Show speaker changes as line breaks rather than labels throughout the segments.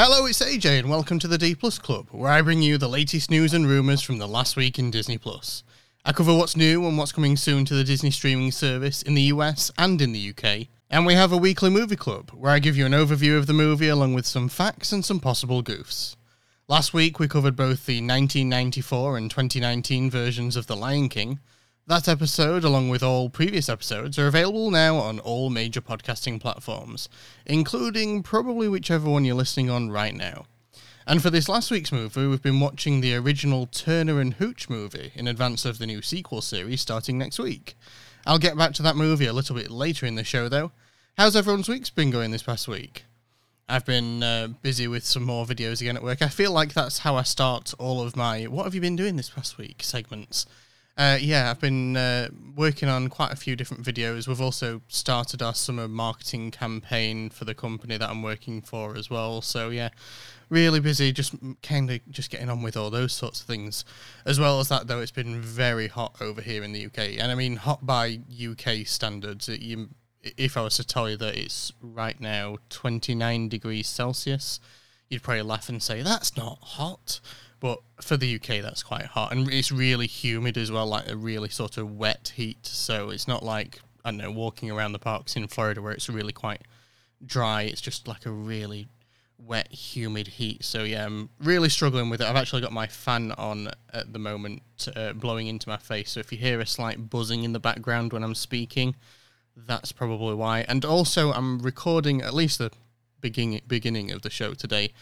Hello, it's AJ, and welcome to the D Plus Club, where I bring you the latest news and rumours from the last week in Disney Plus. I cover what's new and what's coming soon to the Disney streaming service in the US and in the UK. And we have a weekly movie club, where I give you an overview of the movie along with some facts and some possible goofs. Last week we covered both the 1994 and 2019 versions of The Lion King. That episode, along with all previous episodes, are available now on all major podcasting platforms, including probably whichever one you're listening on right now. And for this last week's movie, we've been watching the original Turner and Hooch movie in advance of the new sequel series starting next week. I'll get back to that movie a little bit later in the show, though. How's everyone's week's been going this past week? I've been uh, busy with some more videos again at work. I feel like that's how I start all of my "What have you been doing this past week?" segments. Uh, yeah, I've been uh, working on quite a few different videos. We've also started our summer marketing campaign for the company that I'm working for as well. So yeah, really busy, just kind of just getting on with all those sorts of things. As well as that, though, it's been very hot over here in the UK, and I mean hot by UK standards. You, if I was to tell you that it's right now 29 degrees Celsius, you'd probably laugh and say that's not hot but for the UK, that's quite hot, and it's really humid as well, like a really sort of wet heat. So it's not like I don't know walking around the parks in Florida where it's really quite dry. It's just like a really wet, humid heat. So yeah, I'm really struggling with it. I've actually got my fan on at the moment, uh, blowing into my face. So if you hear a slight buzzing in the background when I'm speaking, that's probably why. And also, I'm recording at least the beginning beginning of the show today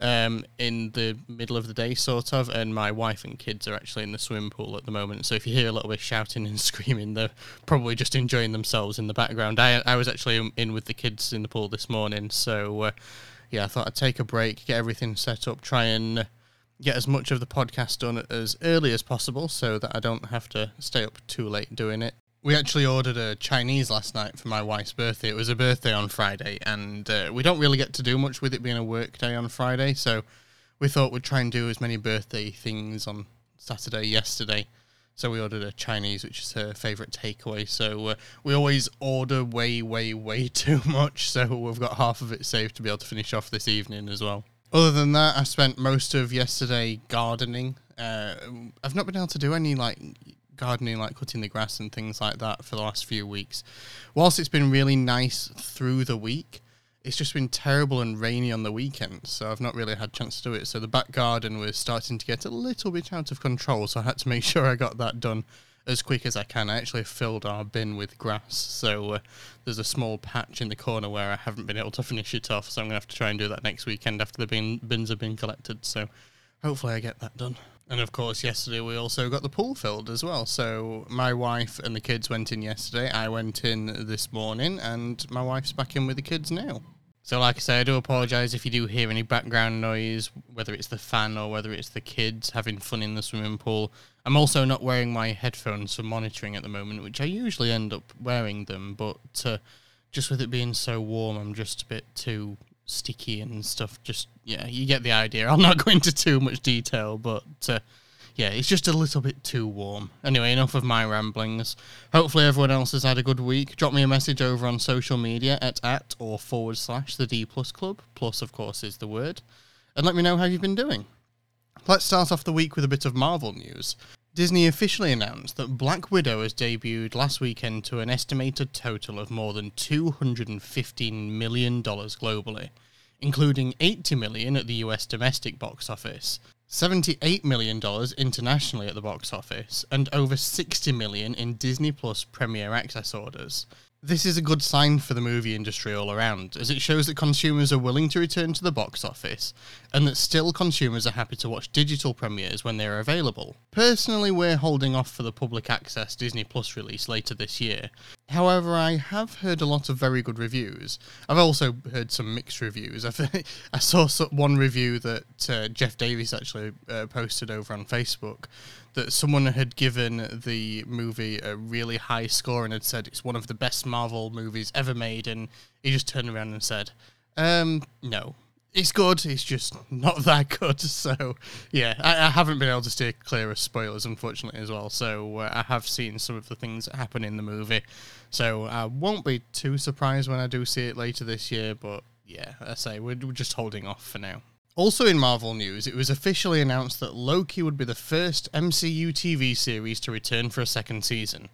um, in the middle of the day, sort of, and my wife and kids are actually in the swimming pool at the moment. So if you hear a little bit shouting and screaming, they're probably just enjoying themselves in the background. I I was actually in with the kids in the pool this morning, so uh, yeah, I thought I'd take a break, get everything set up, try and get as much of the podcast done as early as possible, so that I don't have to stay up too late doing it we actually ordered a Chinese last night for my wife's birthday. It was a birthday on Friday, and uh, we don't really get to do much with it being a work day on Friday. So we thought we'd try and do as many birthday things on Saturday yesterday. So we ordered a Chinese, which is her favourite takeaway. So uh, we always order way, way, way too much. So we've got half of it saved to be able to finish off this evening as well. Other than that, I spent most of yesterday gardening. Uh, I've not been able to do any like gardening, like cutting the grass and things like that, for the last few weeks. Whilst it's been really nice through the week, it's just been terrible and rainy on the weekend, so I've not really had a chance to do it. So the back garden was starting to get a little bit out of control, so I had to make sure I got that done as quick as I can. I actually filled our bin with grass, so uh, there's a small patch in the corner where I haven't been able to finish it off, so I'm going to have to try and do that next weekend after the bin, bins have been collected. So hopefully I get that done. And of course, yesterday we also got the pool filled as well. So my wife and the kids went in yesterday. I went in this morning, and my wife's back in with the kids now. So, like I say, I do apologise if you do hear any background noise, whether it's the fan or whether it's the kids having fun in the swimming pool. I'm also not wearing my headphones for monitoring at the moment, which I usually end up wearing them, but uh, just with it being so warm, I'm just a bit too sticky and stuff. Just yeah, you get the idea. I'll not go into too much detail, but uh, yeah, it's just a little bit too warm. Anyway, enough of my ramblings. Hopefully, everyone else has had a good week. Drop me a message over on social media at at or forward slash the D Plus Club. Plus, of course, is the word, and let me know how you've been doing. Let's start off the week with a bit of Marvel news. Disney officially announced that Black Widow has debuted last weekend to an estimated total of more than $215 million globally, including 80 million at the US domestic box office, 78 million dollars internationally at the box office, and over 60 million in Disney Plus Premier Access orders. This is a good sign for the movie industry all around, as it shows that consumers are willing to return to the box office, and that still consumers are happy to watch digital premieres when they are available. Personally, we're holding off for the public access Disney Plus release later this year. However, I have heard a lot of very good reviews. I've also heard some mixed reviews. I saw one review that uh, Jeff Davies actually uh, posted over on Facebook that someone had given the movie a really high score and had said it's one of the best Marvel movies ever made, and he just turned around and said, um, "No, it's good. It's just not that good." So, yeah, I, I haven't been able to steer clear of spoilers, unfortunately, as well. So, uh, I have seen some of the things that happen in the movie. So, I won't be too surprised when I do see it later this year. But yeah, I say we're, we're just holding off for now. Also in Marvel news, it was officially announced that Loki would be the first MCU TV series to return for a second season.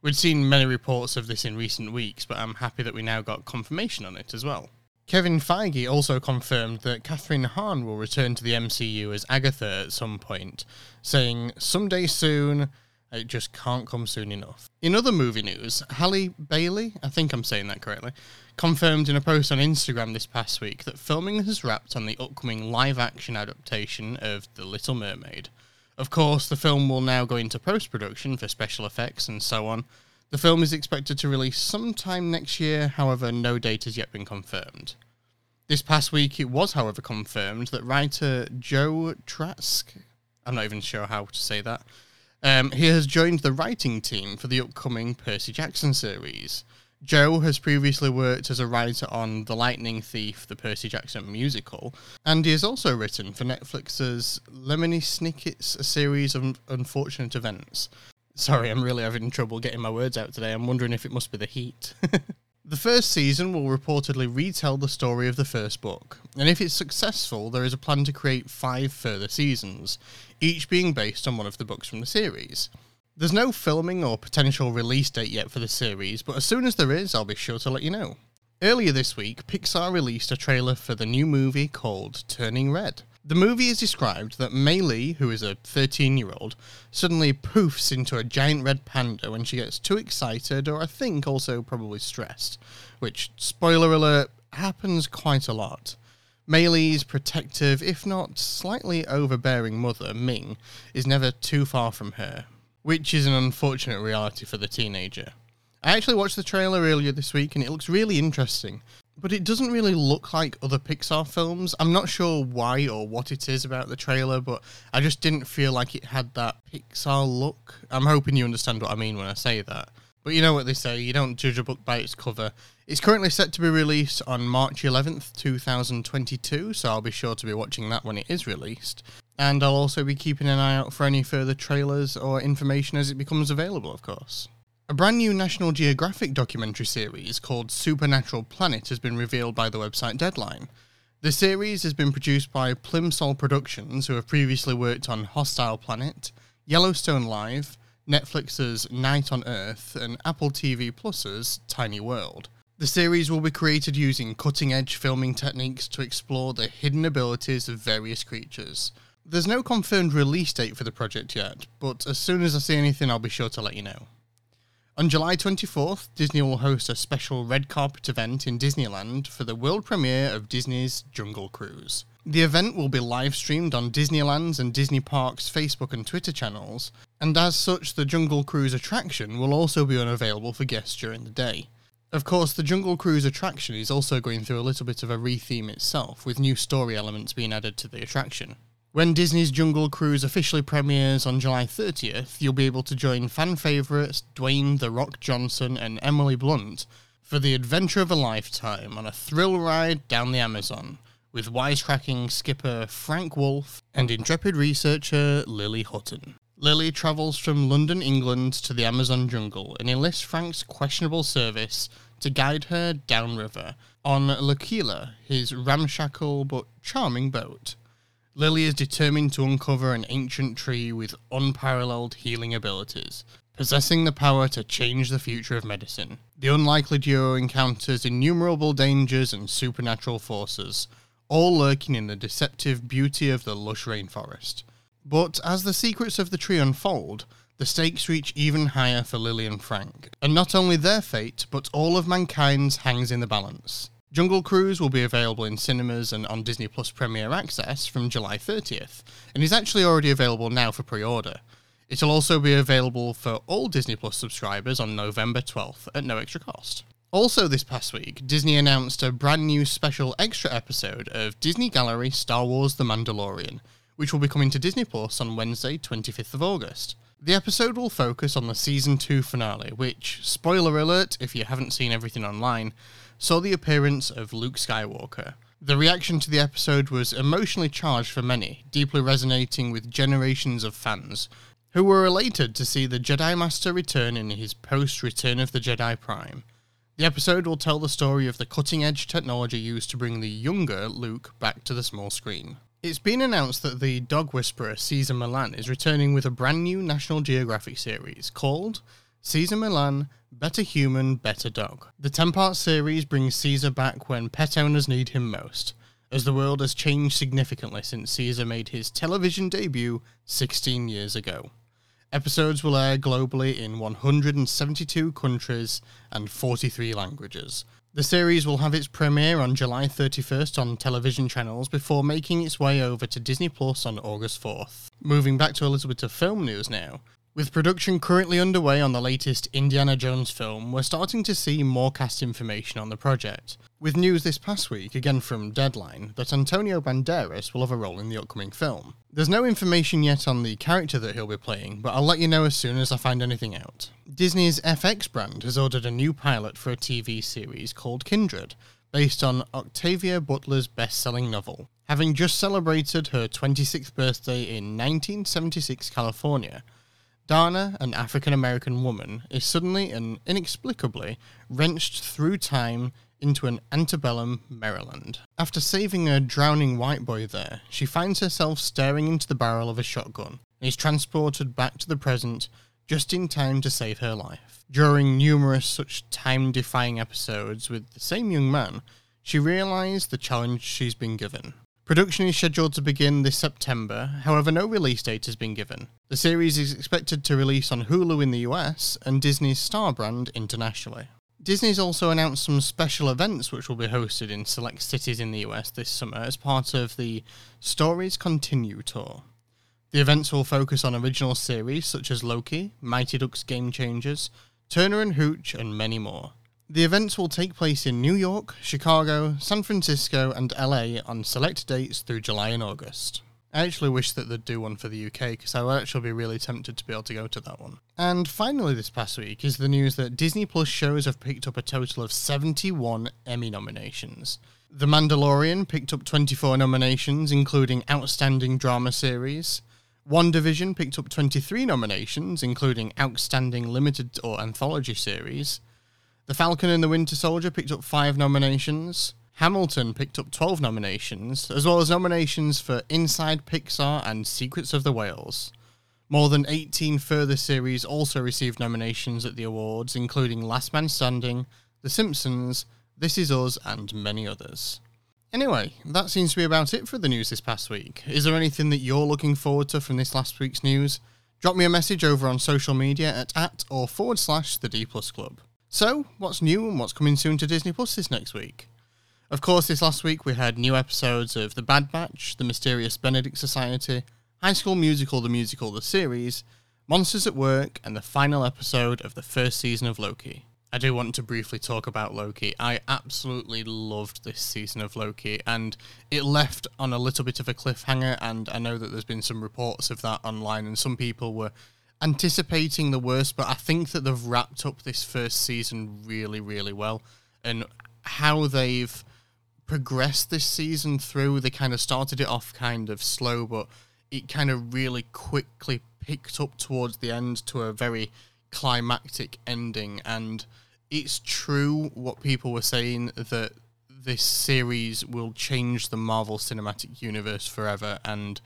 We'd seen many reports of this in recent weeks, but I'm happy that we now got confirmation on it as well. Kevin Feige also confirmed that Kathryn Hahn will return to the MCU as Agatha at some point, saying, Someday soon, it just can't come soon enough. In other movie news, Halle Bailey, I think I'm saying that correctly, confirmed in a post on Instagram this past week that filming has wrapped on the upcoming live action adaptation of The Little Mermaid. Of course, the film will now go into post production for special effects and so on, the film is expected to release sometime next year, however, no date has yet been confirmed. This past week, it was, however, confirmed that writer Joe Tracz, I'm not even sure how to say that, um, he has joined the writing team for the upcoming Percy Jackson series. Joe has previously worked as a writer on The Lightning Thief, the Percy Jackson musical, and he has also written for Netflix's Lemony Snicket's A Series of Unfortunate Events, Sorry, I'm really having trouble getting my words out today. I'm wondering if it must be the heat. the first season will reportedly retell the story of the first book, and if it's successful, there is a plan to create five further seasons, each being based on one of the books from the series. There's no filming or potential release date yet for the series, but as soon as there is, I'll be sure to let you know. Earlier this week, Pixar released a trailer for the new movie called Turning Red. The movie is described that Mei Lee, who is a 13 year old, suddenly poofs into a giant red panda when she gets too excited, or I think also probably stressed, which, spoiler alert, happens quite a lot. Mei Lee's protective, if not slightly overbearing mother, Ming, is never too far from her, which is an unfortunate reality for the teenager. I actually watched the trailer earlier this week and it looks really interesting but it doesn't really look like other Pixar films. I'm not sure why or what it is about the trailer, but I just didn't feel like it had that Pixar look. I'm hoping you understand what I mean when I say that. But you know what they say, you don't judge a book by its cover. It's currently set to be released on March 11th, 2022, so I'll be sure to be watching that when it is released. And I'll also be keeping an eye out for any further trailers or information as it becomes available, of course. A brand new National Geographic documentary series called Supernatural Planet has been revealed by the website Deadline. The series has been produced by Plimsoll Productions, who have previously worked on Hostile Planet, Yellowstone Live, Netflix's Night on Earth, and Apple TV Plus's Tiny World. The series will be created using cutting edge filming techniques to explore the hidden abilities of various creatures. There's no confirmed release date for the project yet, but as soon as I see anything, I'll be sure to let you know. On July 24th, Disney will host a special red carpet event in Disneyland for the world premiere of Disney's Jungle Cruise. The event will be live streamed on Disneyland's and Disney Parks' Facebook and Twitter channels, and as such, the Jungle Cruise attraction will also be unavailable for guests during the day. Of course, the Jungle Cruise attraction is also going through a little bit of a retheme itself, with new story elements being added to the attraction. When Disney's Jungle Cruise officially premieres on July 30th, you'll be able to join fan favourites Dwayne The Rock Johnson and Emily Blunt for the adventure of a lifetime on a thrill ride down the Amazon with wisecracking skipper Frank Wolff and intrepid researcher Lily Hutton. Lily travels from London, England to the Amazon jungle and enlists Frank's questionable service to guide her downriver on La Quila, his ramshackle but charming boat. Lily is determined to uncover an ancient tree with unparalleled healing abilities, possessing the power to change the future of medicine. The unlikely duo encounters innumerable dangers and supernatural forces, all lurking in the deceptive beauty of the lush rainforest. But as the secrets of the tree unfold, the stakes reach even higher for Lily and Frank, and not only their fate, but all of mankind's hangs in the balance. Jungle Cruise will be available in cinemas and on Disney Plus Premier Access from July 30th, and is actually already available now for pre order. It'll also be available for all Disney Plus subscribers on November 12th at no extra cost. Also, this past week, Disney announced a brand new special extra episode of Disney Gallery Star Wars The Mandalorian, which will be coming to Disney Plus on Wednesday, 25th of August. The episode will focus on the season 2 finale, which, spoiler alert if you haven't seen everything online, saw the appearance of Luke Skywalker. The reaction to the episode was emotionally charged for many, deeply resonating with generations of fans who were elated to see the Jedi Master return in his post Return of the Jedi Prime. The episode will tell the story of the cutting edge technology used to bring the younger Luke back to the small screen. It's been announced that the dog whisperer Cesar Millan is returning with a brand new National Geographic series called Cesar Millan, Better Human, Better Dog. The 10 part series brings Cesar back when pet owners need him most, as the world has changed significantly since Cesar made his television debut 16 years ago. Episodes will air globally in 172 countries and 43 languages. The series will have its premiere on July 31st on television channels before making its way over to Disney Plus on August 4th. Moving back to a little bit of film news now. With production currently underway on the latest Indiana Jones film, we're starting to see more cast information on the project. With news this past week, again from Deadline, that Antonio Banderas will have a role in the upcoming film. There's no information yet on the character that he'll be playing, but I'll let you know as soon as I find anything out. Disney's FX brand has ordered a new pilot for a TV series called Kindred, based on Octavia Butler's best selling novel. Having just celebrated her 26th birthday in 1976 California, Dana, an African American woman, is suddenly and inexplicably wrenched through time into an antebellum Maryland. After saving a drowning white boy there, she finds herself staring into the barrel of a shotgun and is transported back to the present just in time to save her life. During numerous such time defying episodes with the same young man, she realised the challenge she's been given. Production is scheduled to begin this September, however, no release date has been given. The series is expected to release on Hulu in the US and Disney's Star brand internationally. Disney's also announced some special events which will be hosted in select cities in the US this summer as part of the Stories Continue tour. The events will focus on original series such as Loki, Mighty Ducks Game Changers, Turner and Hooch, and many more. The events will take place in New York, Chicago, San Francisco, and LA on select dates through July and August. I actually wish that they'd do one for the UK because I would actually be really tempted to be able to go to that one. And finally, this past week is the news that Disney Plus shows have picked up a total of 71 Emmy nominations. The Mandalorian picked up 24 nominations, including Outstanding Drama Series. WandaVision picked up 23 nominations, including Outstanding Limited or Anthology Series. The Falcon and the Winter Soldier picked up five nominations. Hamilton picked up 12 nominations, as well as nominations for Inside Pixar and Secrets of the Whales. More than 18 further series also received nominations at the awards, including Last Man Standing, The Simpsons, This Is Us, and many others. Anyway, that seems to be about it for the news this past week. Is there anything that you're looking forward to from this last week's news? Drop me a message over on social media at at or forward slash the D Plus Club. So, what's new and what's coming soon to Disney Plus this next week? Of course, this last week we had new episodes of The Bad Batch, The Mysterious Benedict Society, High School Musical, The Musical, The Series, Monsters at Work, and the final episode of the first season of Loki. I do want to briefly talk about Loki. I absolutely loved this season of Loki, and it left on a little bit of a cliffhanger. And I know that there's been some reports of that online, and some people were anticipating the worst, but I think that they've wrapped up this first season really, really well. And how they've progressed this season through, they kind of started it off kind of slow, but it kind of really quickly picked up towards the end to a very climactic ending. And it's true what people were saying that this series will change the Marvel Cinematic Universe forever. And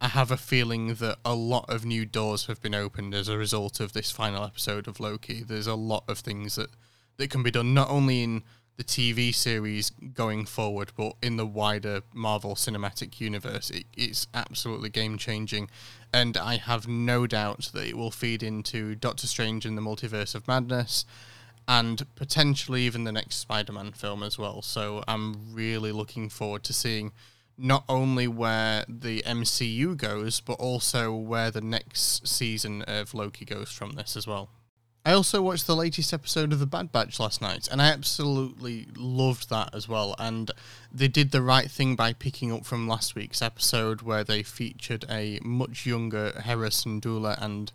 I have a feeling that a lot of new doors have been opened as a result of this final episode of Loki. There's a lot of things that, that can be done, not only in the TV series going forward, but in the wider Marvel Cinematic Universe. It, it's absolutely game changing, and I have no doubt that it will feed into Doctor Strange in the Multiverse of Madness. And potentially even the next Spider Man film as well. So I'm really looking forward to seeing not only where the MCU goes, but also where the next season of Loki goes from this as well. I also watched the latest episode of The Bad Batch last night, and I absolutely loved that as well. And they did the right thing by picking up from last week's episode where they featured a much younger Hera Syndulla and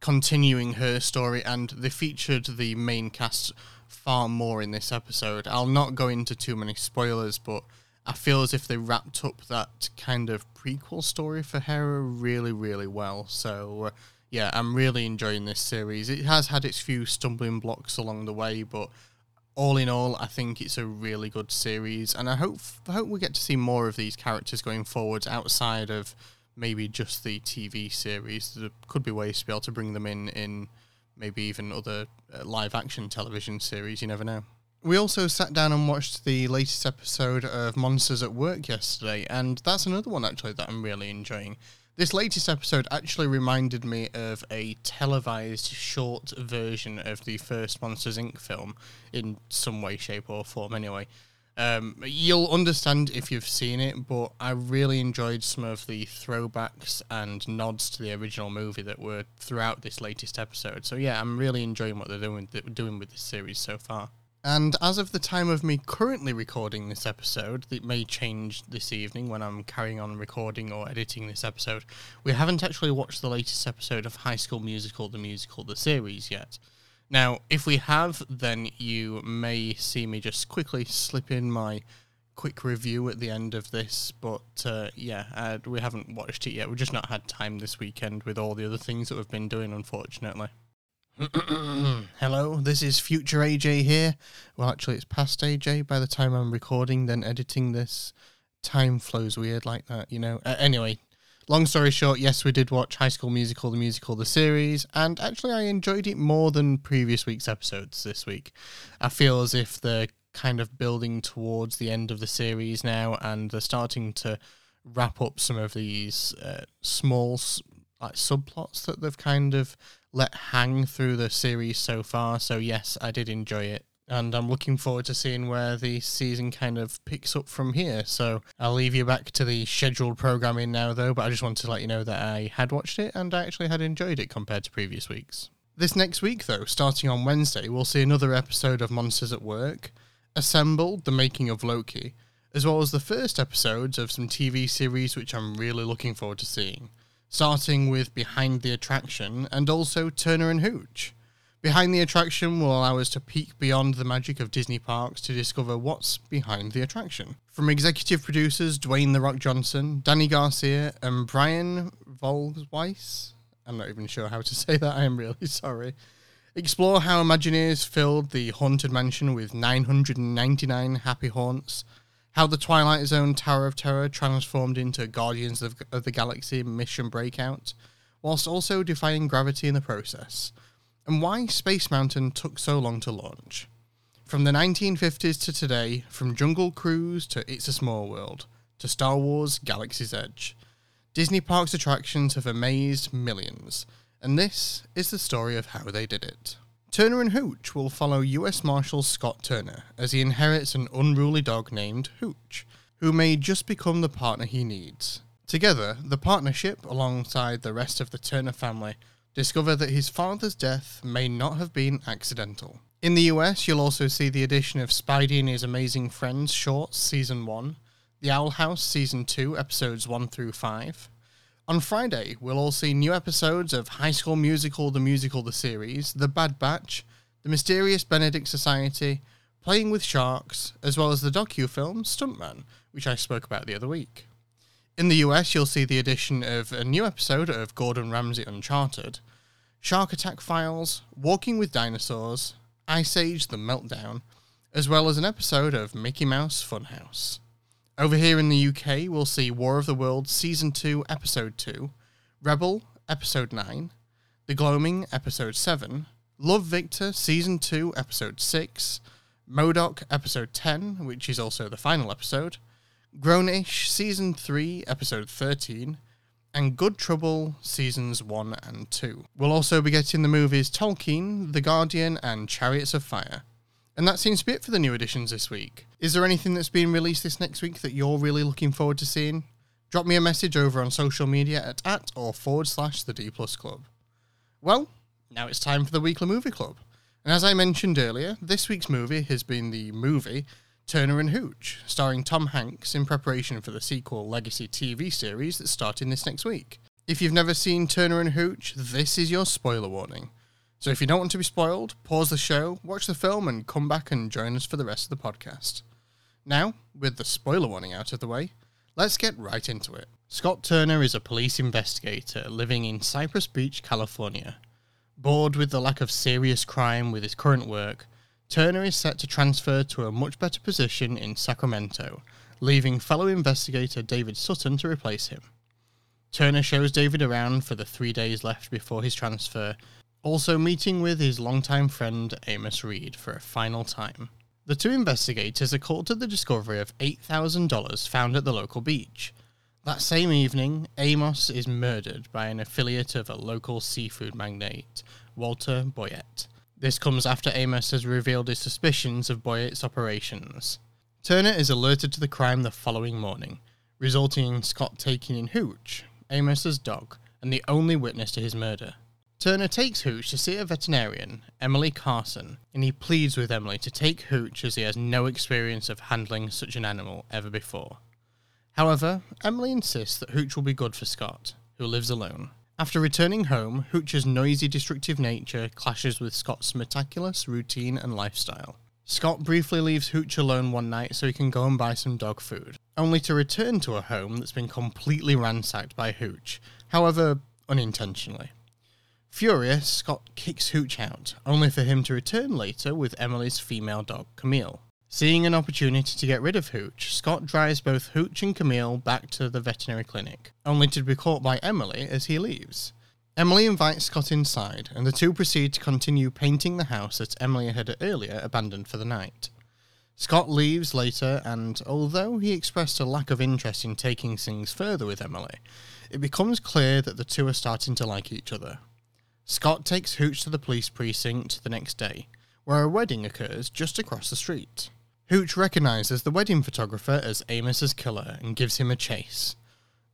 continuing her story, and they featured the main cast far more in this episode. I'll not go into too many spoilers, but I feel as if they wrapped up that kind of prequel story for Hera really, really well. So, uh, yeah, I'm really enjoying this series. It has had its few stumbling blocks along the way, but all in all, I think it's a really good series, and I hope I hope we get to see more of these characters going forwards outside of maybe just the TV series. There could be ways to be able to bring them in in maybe even other uh, live action television series. You never know. We also sat down and watched the latest episode of Monsters at Work yesterday, and that's another one actually that I'm really enjoying. This latest episode actually reminded me of a televised short version of the first Monsters Inc. film in some way, shape, or form, anyway. Um, you'll understand if you've seen it, but I really enjoyed some of the throwbacks and nods to the original movie that were throughout this latest episode. So yeah, I'm really enjoying what they're doing doing with this series so far. And as of the time of me currently recording this episode, it may change this evening when I'm carrying on recording or editing this episode. We haven't actually watched the latest episode of High School Musical, the musical, the series yet. Now, if we have, then you may see me just quickly slip in my quick review at the end of this. But uh, yeah, uh, we haven't watched it yet. We've just not had time this weekend with all the other things that we've been doing, unfortunately. Hello, this is future AJ here. Well, actually, it's past AJ by the time I'm recording, then editing this. Time flows weird like that, you know. Uh, anyway, long story short, yes, we did watch High School Musical, the musical, the series, and actually, I enjoyed it more than previous week's episodes this week. I feel as if they're kind of building towards the end of the series now, and they're starting to wrap up some of these uh, small like subplots that they've kind of let hang through the series so far. So yes, I did enjoy it. And I'm looking forward to seeing where the season kind of picks up from here. So I'll leave you back to the scheduled programming now, though. But I just wanted to let you know that I had watched it and I actually had enjoyed it compared to previous weeks. This next week, though, starting on Wednesday, we'll see another episode of Monsters at Work, Assembled, The Making of Loki, as well as the first episodes of some TV series which I'm really looking forward to seeing starting with Behind the Attraction and also Turner and Hooch. Behind the Attraction will allow us to peek beyond the magic of Disney parks to discover what's behind the attraction. From executive producers Dwayne The Rock Johnson, Danny Garcia, and Brian Volk-Weiss, I'm not even sure how to say that, I am really sorry. Explore how Imagineers filled the Haunted Mansion with 999 happy haunts, how the Twilight Zone Tower of Terror transformed into Guardians of, of the Galaxy Mission Breakout, whilst also defying gravity in the process, and why Space Mountain took so long to launch. From the 1950s to today, from Jungle Cruise to It's a Small World, to Star Wars Galaxy's Edge, Disney Parks attractions have amazed millions, and this is the story of how they did it. Turner and Hooch will follow US Marshal Scott Turner as he inherits an unruly dog named Hooch, who may just become the partner he needs. Together, the partnership, alongside the rest of the Turner family, discover that his father's death may not have been accidental. In the US, you'll also see the addition of Spidey and His Amazing Friends shorts Season 1, The Owl House Season 2, Episodes 1 through 5, on Friday, we'll all see new episodes of High School Musical, the musical, the series, The Bad Batch, The Mysterious Benedict Society, Playing with Sharks, as well as the docu-film Stuntman, which I spoke about the other week. In the US, you'll see the addition of a new episode of Gordon Ramsay Uncharted, Shark Attack Files, Walking with Dinosaurs, Ice Age The Meltdown, as well as an episode of Mickey Mouse Funhouse. Over here in the UK, we'll see War of the Worlds Season 2, Episode 2, Rebel, Episode 9, The Gloaming, Episode 7, Love Victor, Season 2, Episode 6, Modoc, Episode 10, which is also the final episode, Grownish, Season 3, Episode 13, and Good Trouble, Seasons 1 and 2. We'll also be getting the movies Tolkien, The Guardian, and Chariots of Fire. And that seems to be it for the new editions this week. Is there anything that's being released this next week that you're really looking forward to seeing? Drop me a message over on social media at at or forward slash the D Plus Club. Well, now it's time for the weekly movie club. And as I mentioned earlier, this week's movie has been the movie Turner and Hooch, starring Tom Hanks in preparation for the sequel Legacy TV series that's starting this next week. If you've never seen Turner and Hooch, this is your spoiler warning. So if you don't want to be spoiled, pause the show, watch the film, and come back and join us for the rest of the podcast. Now, with the spoiler warning out of the way, let's get right into it. Scott Turner is a police investigator living in Cypress Beach, California. Bored with the lack of serious crime with his current work, Turner is set to transfer to a much better position in Sacramento, leaving fellow investigator David Sutton to replace him. Turner shows David around for the three days left before his transfer, also meeting with his longtime friend Amos Reed for a final time. The two investigators are called to the discovery of $8,000 found at the local beach. That same evening, Amos is murdered by an affiliate of a local seafood magnate, Walter Boyett. This comes after Amos has revealed his suspicions of Boyett's operations. Turner is alerted to the crime the following morning, resulting in Scott taking in Hooch, Amos's dog, and the only witness to his murder. Turner takes Hooch to see a veterinarian, Emily Carson, and he pleads with Emily to take Hooch as he has no experience of handling such an animal ever before. However, Emily insists that Hooch will be good for Scott, who lives alone. After returning home, Hooch's noisy, destructive nature clashes with Scott's meticulous routine and lifestyle. Scott briefly leaves Hooch alone one night so he can go and buy some dog food, only to return to a home that's been completely ransacked by Hooch, however, unintentionally. Furious, Scott kicks Hooch out, only for him to return later with Emily's female dog, Camille. Seeing an opportunity to get rid of Hooch, Scott drives both Hooch and Camille back to the veterinary clinic, only to be caught by Emily as he leaves. Emily invites Scott inside, and the two proceed to continue painting the house that Emily had earlier abandoned for the night. Scott leaves later, and although he expressed a lack of interest in taking things further with Emily, it becomes clear that the two are starting to like each other. Scott takes Hooch to the police precinct the next day, where a wedding occurs just across the street. Hooch recognizes the wedding photographer as Amos's killer and gives him a chase.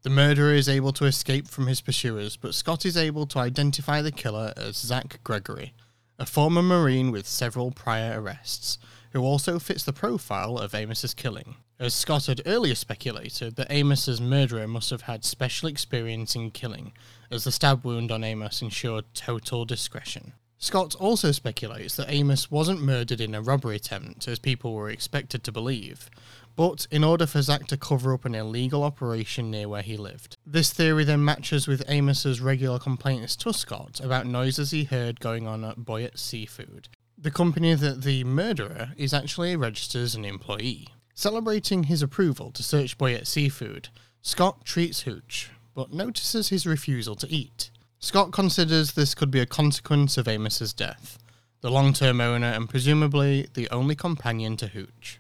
The murderer is able to escape from his pursuers, but Scott is able to identify the killer as Zach Gregory, a former Marine with several prior arrests, who also fits the profile of Amos's killing. As Scott had earlier speculated that Amos's murderer must have had special experience in killing, as the stab wound on Amos ensured total discretion. Scott also speculates that Amos wasn't murdered in a robbery attempt, as people were expected to believe, but in order for Zach to cover up an illegal operation near where he lived. This theory then matches with Amos's regular complaints to Scott about noises he heard going on at Boyett Seafood, the company that the murderer is actually registered as an employee. Celebrating his approval to search Boyett Seafood, Scott treats Hooch, but notices his refusal to eat. Scott considers this could be a consequence of Amos's death, the long term owner and presumably the only companion to Hooch.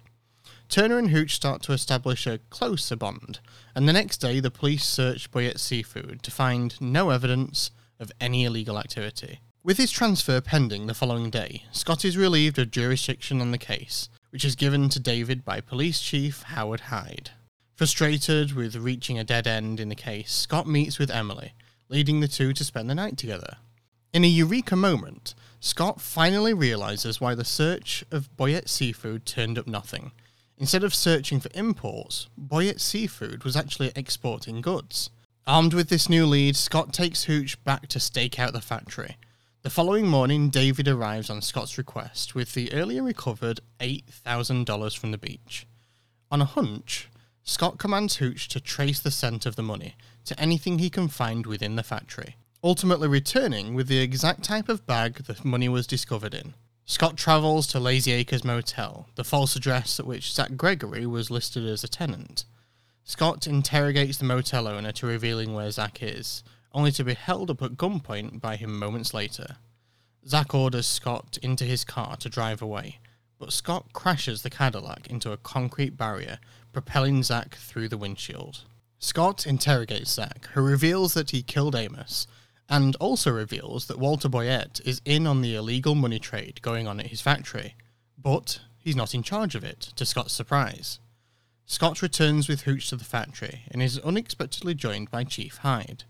Turner and Hooch start to establish a closer bond, and the next day the police search Boyett Seafood to find no evidence of any illegal activity. With his transfer pending the following day, Scott is relieved of jurisdiction on the case, which is given to David by Police Chief Howard Hyde. Frustrated with reaching a dead end in the case, Scott meets with Emily, leading the two to spend the night together. In a eureka moment, Scott finally realizes why the search of Boyett Seafood turned up nothing Instead of searching for imports, Boyett Seafood was actually exporting goods. Armed with this new lead, Scott takes Hooch back to stake out the factory. The following morning, David arrives on Scott's request with the earlier recovered $8,000 from the beach. On a hunch, Scott commands Hooch to trace the scent of the money to anything he can find within the factory, ultimately returning with the exact type of bag the money was discovered in. Scott travels to Lazy Acres Motel, the false address at which Zach Gregory was listed as a tenant. Scott interrogates the motel owner to revealing where Zach is, only to be held up at gunpoint by him moments later. Zack orders Scott into his car to drive away, but Scott crashes the Cadillac into a concrete barrier, propelling Zack through the windshield. Scott interrogates Zack, who reveals that he killed Amos, and also reveals that Walter Boyett is in on the illegal money trade going on at his factory, but he's not in charge of it, to Scott's surprise. Scott returns with Hooch to the factory and is unexpectedly joined by Chief Hyde.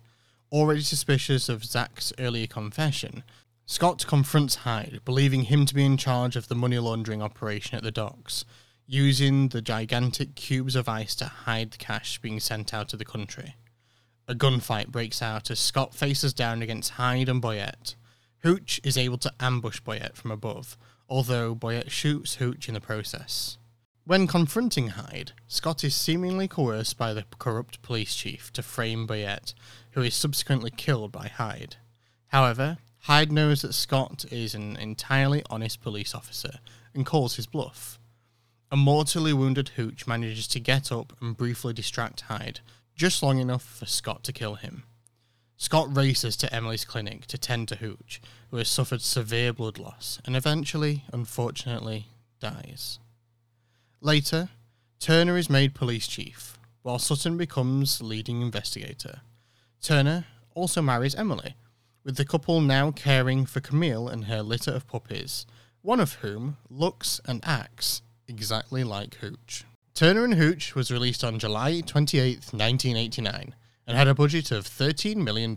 Already suspicious of Zack's earlier confession, Scott confronts Hyde, believing him to be in charge of the money laundering operation at the docks, using the gigantic cubes of ice to hide the cash being sent out of the country. A gunfight breaks out as Scott faces down against Hyde and Boyett. Hooch is able to ambush Boyett from above, although Boyett shoots Hooch in the process. When confronting Hyde, Scott is seemingly coerced by the corrupt police chief to frame Boyett, who is subsequently killed by Hyde. However, Hyde knows that Scott is an entirely honest police officer and calls his bluff. A mortally wounded Hooch manages to get up and briefly distract Hyde, just long enough for Scott to kill him. Scott races to Emily's clinic to tend to Hooch, who has suffered severe blood loss and eventually, unfortunately, dies. Later, Turner is made police chief, while Sutton becomes leading investigator. Turner also marries Emily, with the couple now caring for Camille and her litter of puppies, one of whom looks and acts exactly like Hooch. Turner and Hooch was released on July 28, 1989, and had a budget of $13 million,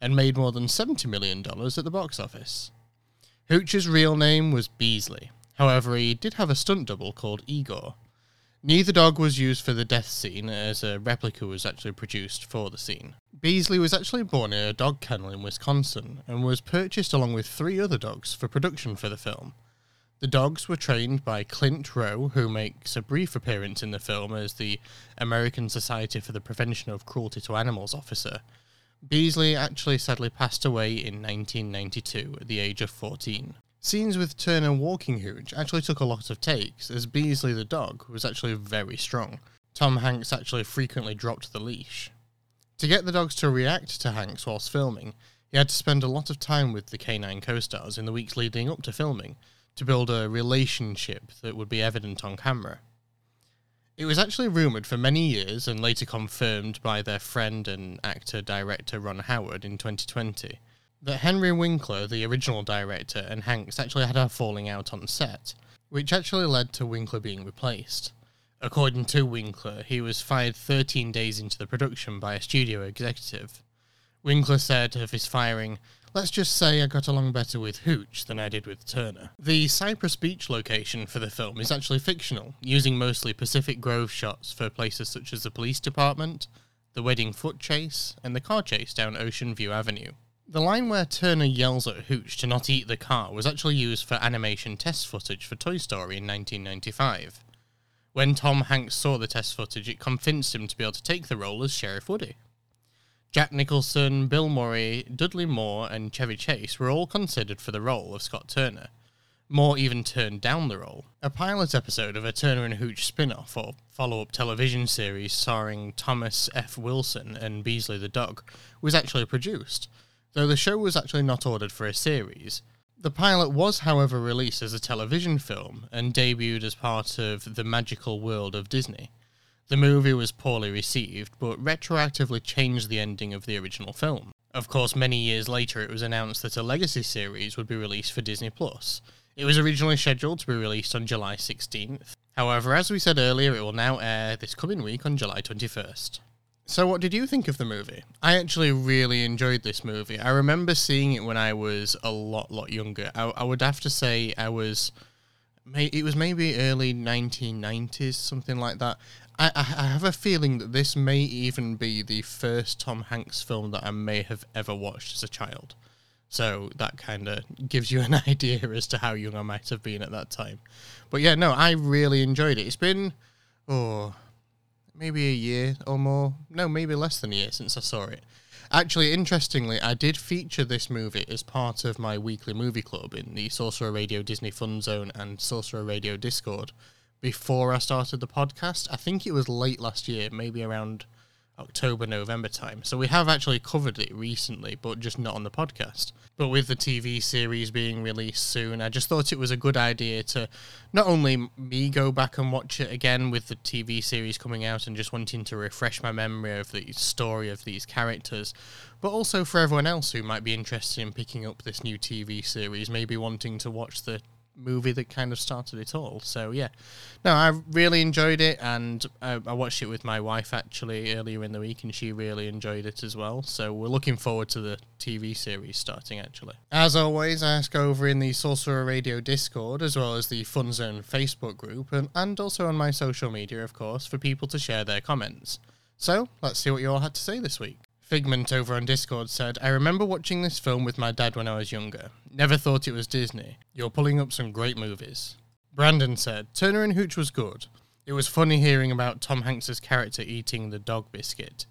and made more than $70 million at the box office. Hooch's real name was Beasley, however, he did have a stunt double called Igor. Neither dog was used for the death scene, as a replica was actually produced for the scene. Beasley was actually born in a dog kennel in Wisconsin and was purchased along with three other dogs for production for the film. The dogs were trained by Clint Rowe, who makes a brief appearance in the film as the American Society for the Prevention of Cruelty to Animals officer. Beasley actually sadly passed away in 1992 at the age of 14. Scenes with Turner walking Hooch actually took a lot of takes, as Beasley the dog was actually very strong. Tom Hanks actually frequently dropped the leash. To get the dogs to react to Hanks whilst filming, he had to spend a lot of time with the canine co stars in the weeks leading up to filming to build a relationship that would be evident on camera. It was actually rumoured for many years and later confirmed by their friend and actor director Ron Howard in 2020 that Henry Winkler, the original director, and Hanks actually had a falling out on set, which actually led to Winkler being replaced. According to Winkler, he was fired 13 days into the production by a studio executive. Winkler said of his firing, Let's just say I got along better with Hooch than I did with Turner. The Cypress Beach location for the film is actually fictional, using mostly Pacific Grove shots for places such as the police department, the wedding foot chase, and the car chase down Ocean View Avenue. The line where Turner yells at Hooch to not eat the car was actually used for animation test footage for Toy Story in 1995. When Tom Hanks saw the test footage, it convinced him to be able to take the role as Sheriff Woody. Jack Nicholson, Bill Murray, Dudley Moore, and Chevy Chase were all considered for the role of Scott Turner. Moore even turned down the role. A pilot episode of a Turner and Hooch spin off or follow up television series starring Thomas F. Wilson and Beasley the dog was actually produced, though the show was actually not ordered for a series. The pilot was, however, released as a television film and debuted as part of The Magical World of Disney. The movie was poorly received, but retroactively changed the ending of the original film. Of course, many years later, it was announced that a legacy series would be released for Disney Plus. It was originally scheduled to be released on July 16th. However, as we said earlier, it will now air this coming week on July 21st. So, what did you think of the movie? I actually really enjoyed this movie. I remember seeing it when I was a lot, lot younger. I, I would have to say I was, it was maybe early 1990s, something like that. I, I have a feeling that this may even be the first Tom Hanks film that I may have ever watched as a child. So that kind of gives you an idea as to how young I might have been at that time. But yeah, no, I really enjoyed it. It's been, oh, maybe a year or more. No, maybe less than a year since I saw it. Actually, interestingly, I did feature this movie as part of my weekly movie club in the Sorcerer Radio Disney Fun Zone and Sorcerer Radio Discord before I started the podcast. I think it was late last year, maybe around October, November time. So we have actually covered it recently, but just not on the podcast. But with the TV series being released soon, I just thought it was a good idea to not only me go back and watch it again with the TV series coming out and just wanting to refresh my memory of the story of these characters, but also for everyone else who might be interested in picking up this new TV series, maybe wanting to watch the movie that kind of started it all. So yeah, no, I really enjoyed it, and I, I, watched it with my wife actually earlier in the week, and she really enjoyed it as well. So we're looking forward to the TV series starting actually. As always, I ask over in the Sorcerer Radio Discord as well as the Fun Zone Facebook group, and, and also on my social media, of course, for people to share their comments. So let's see what you all had to say this week. Figment over on Discord said, I remember watching this film with my dad when I was younger. Never thought it was Disney. You're pulling up some great movies. Brandon said, Turner and Hooch was good. It was funny hearing about Tom Hanks's character eating the dog biscuit.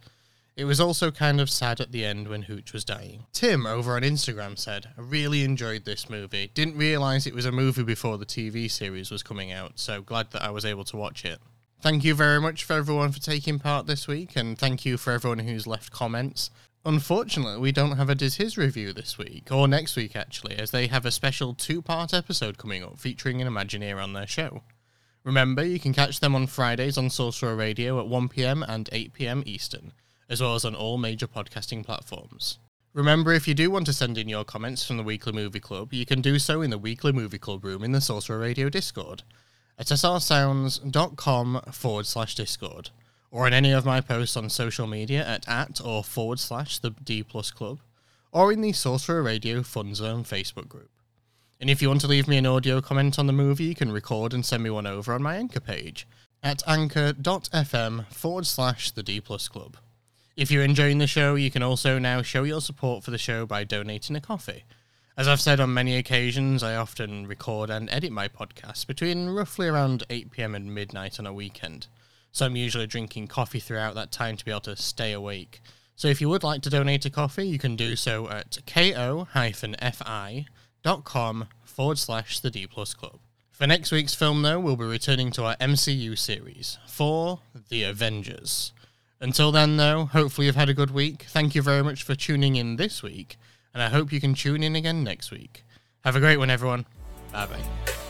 It was also kind of sad at the end when Hooch was dying. Tim over on Instagram said, I really enjoyed this movie. Didn't realise it was a movie before the TV series was coming out, so glad that I was able to watch it. Thank you very much for everyone for taking part this week, and thank you for everyone who's left comments. Unfortunately, we don't have a Diz His review this week, or next week actually, as they have a special two part episode coming up featuring an Imagineer on their show. Remember, you can catch them on Fridays on Sorcerer Radio at 1pm and 8pm Eastern, as well as on all major podcasting platforms. Remember, if you do want to send in your comments from the Weekly Movie Club, you can do so in the Weekly Movie Club room in the Sorcerer Radio Discord at srsounds.com forward slash Discord, or in any of my posts on social media at at or forward slash the D Plus Club, or in the Sorcerer Radio Fun Zone Facebook group. And if you want to leave me an audio comment on the movie, you can record and send me one over on my Anchor page at anchor.fm forward slash the D Plus Club. If you're enjoying the show, you can also now show your support for the show by donating a coffee. As I've said on many occasions, I often record and edit my podcast between roughly around 8 pm and midnight on a weekend. So I'm usually drinking coffee throughout that time to be able to stay awake. So if you would like to donate a coffee, you can do so at ko-fi.com forward slash the D Plus Club. For next week's film, though, we'll be returning to our MCU series for The Avengers. Until then, though, hopefully you've had a good week. Thank you very much for tuning in this week, and I hope you can tune in again next week. Have a great one, everyone. Bye bye.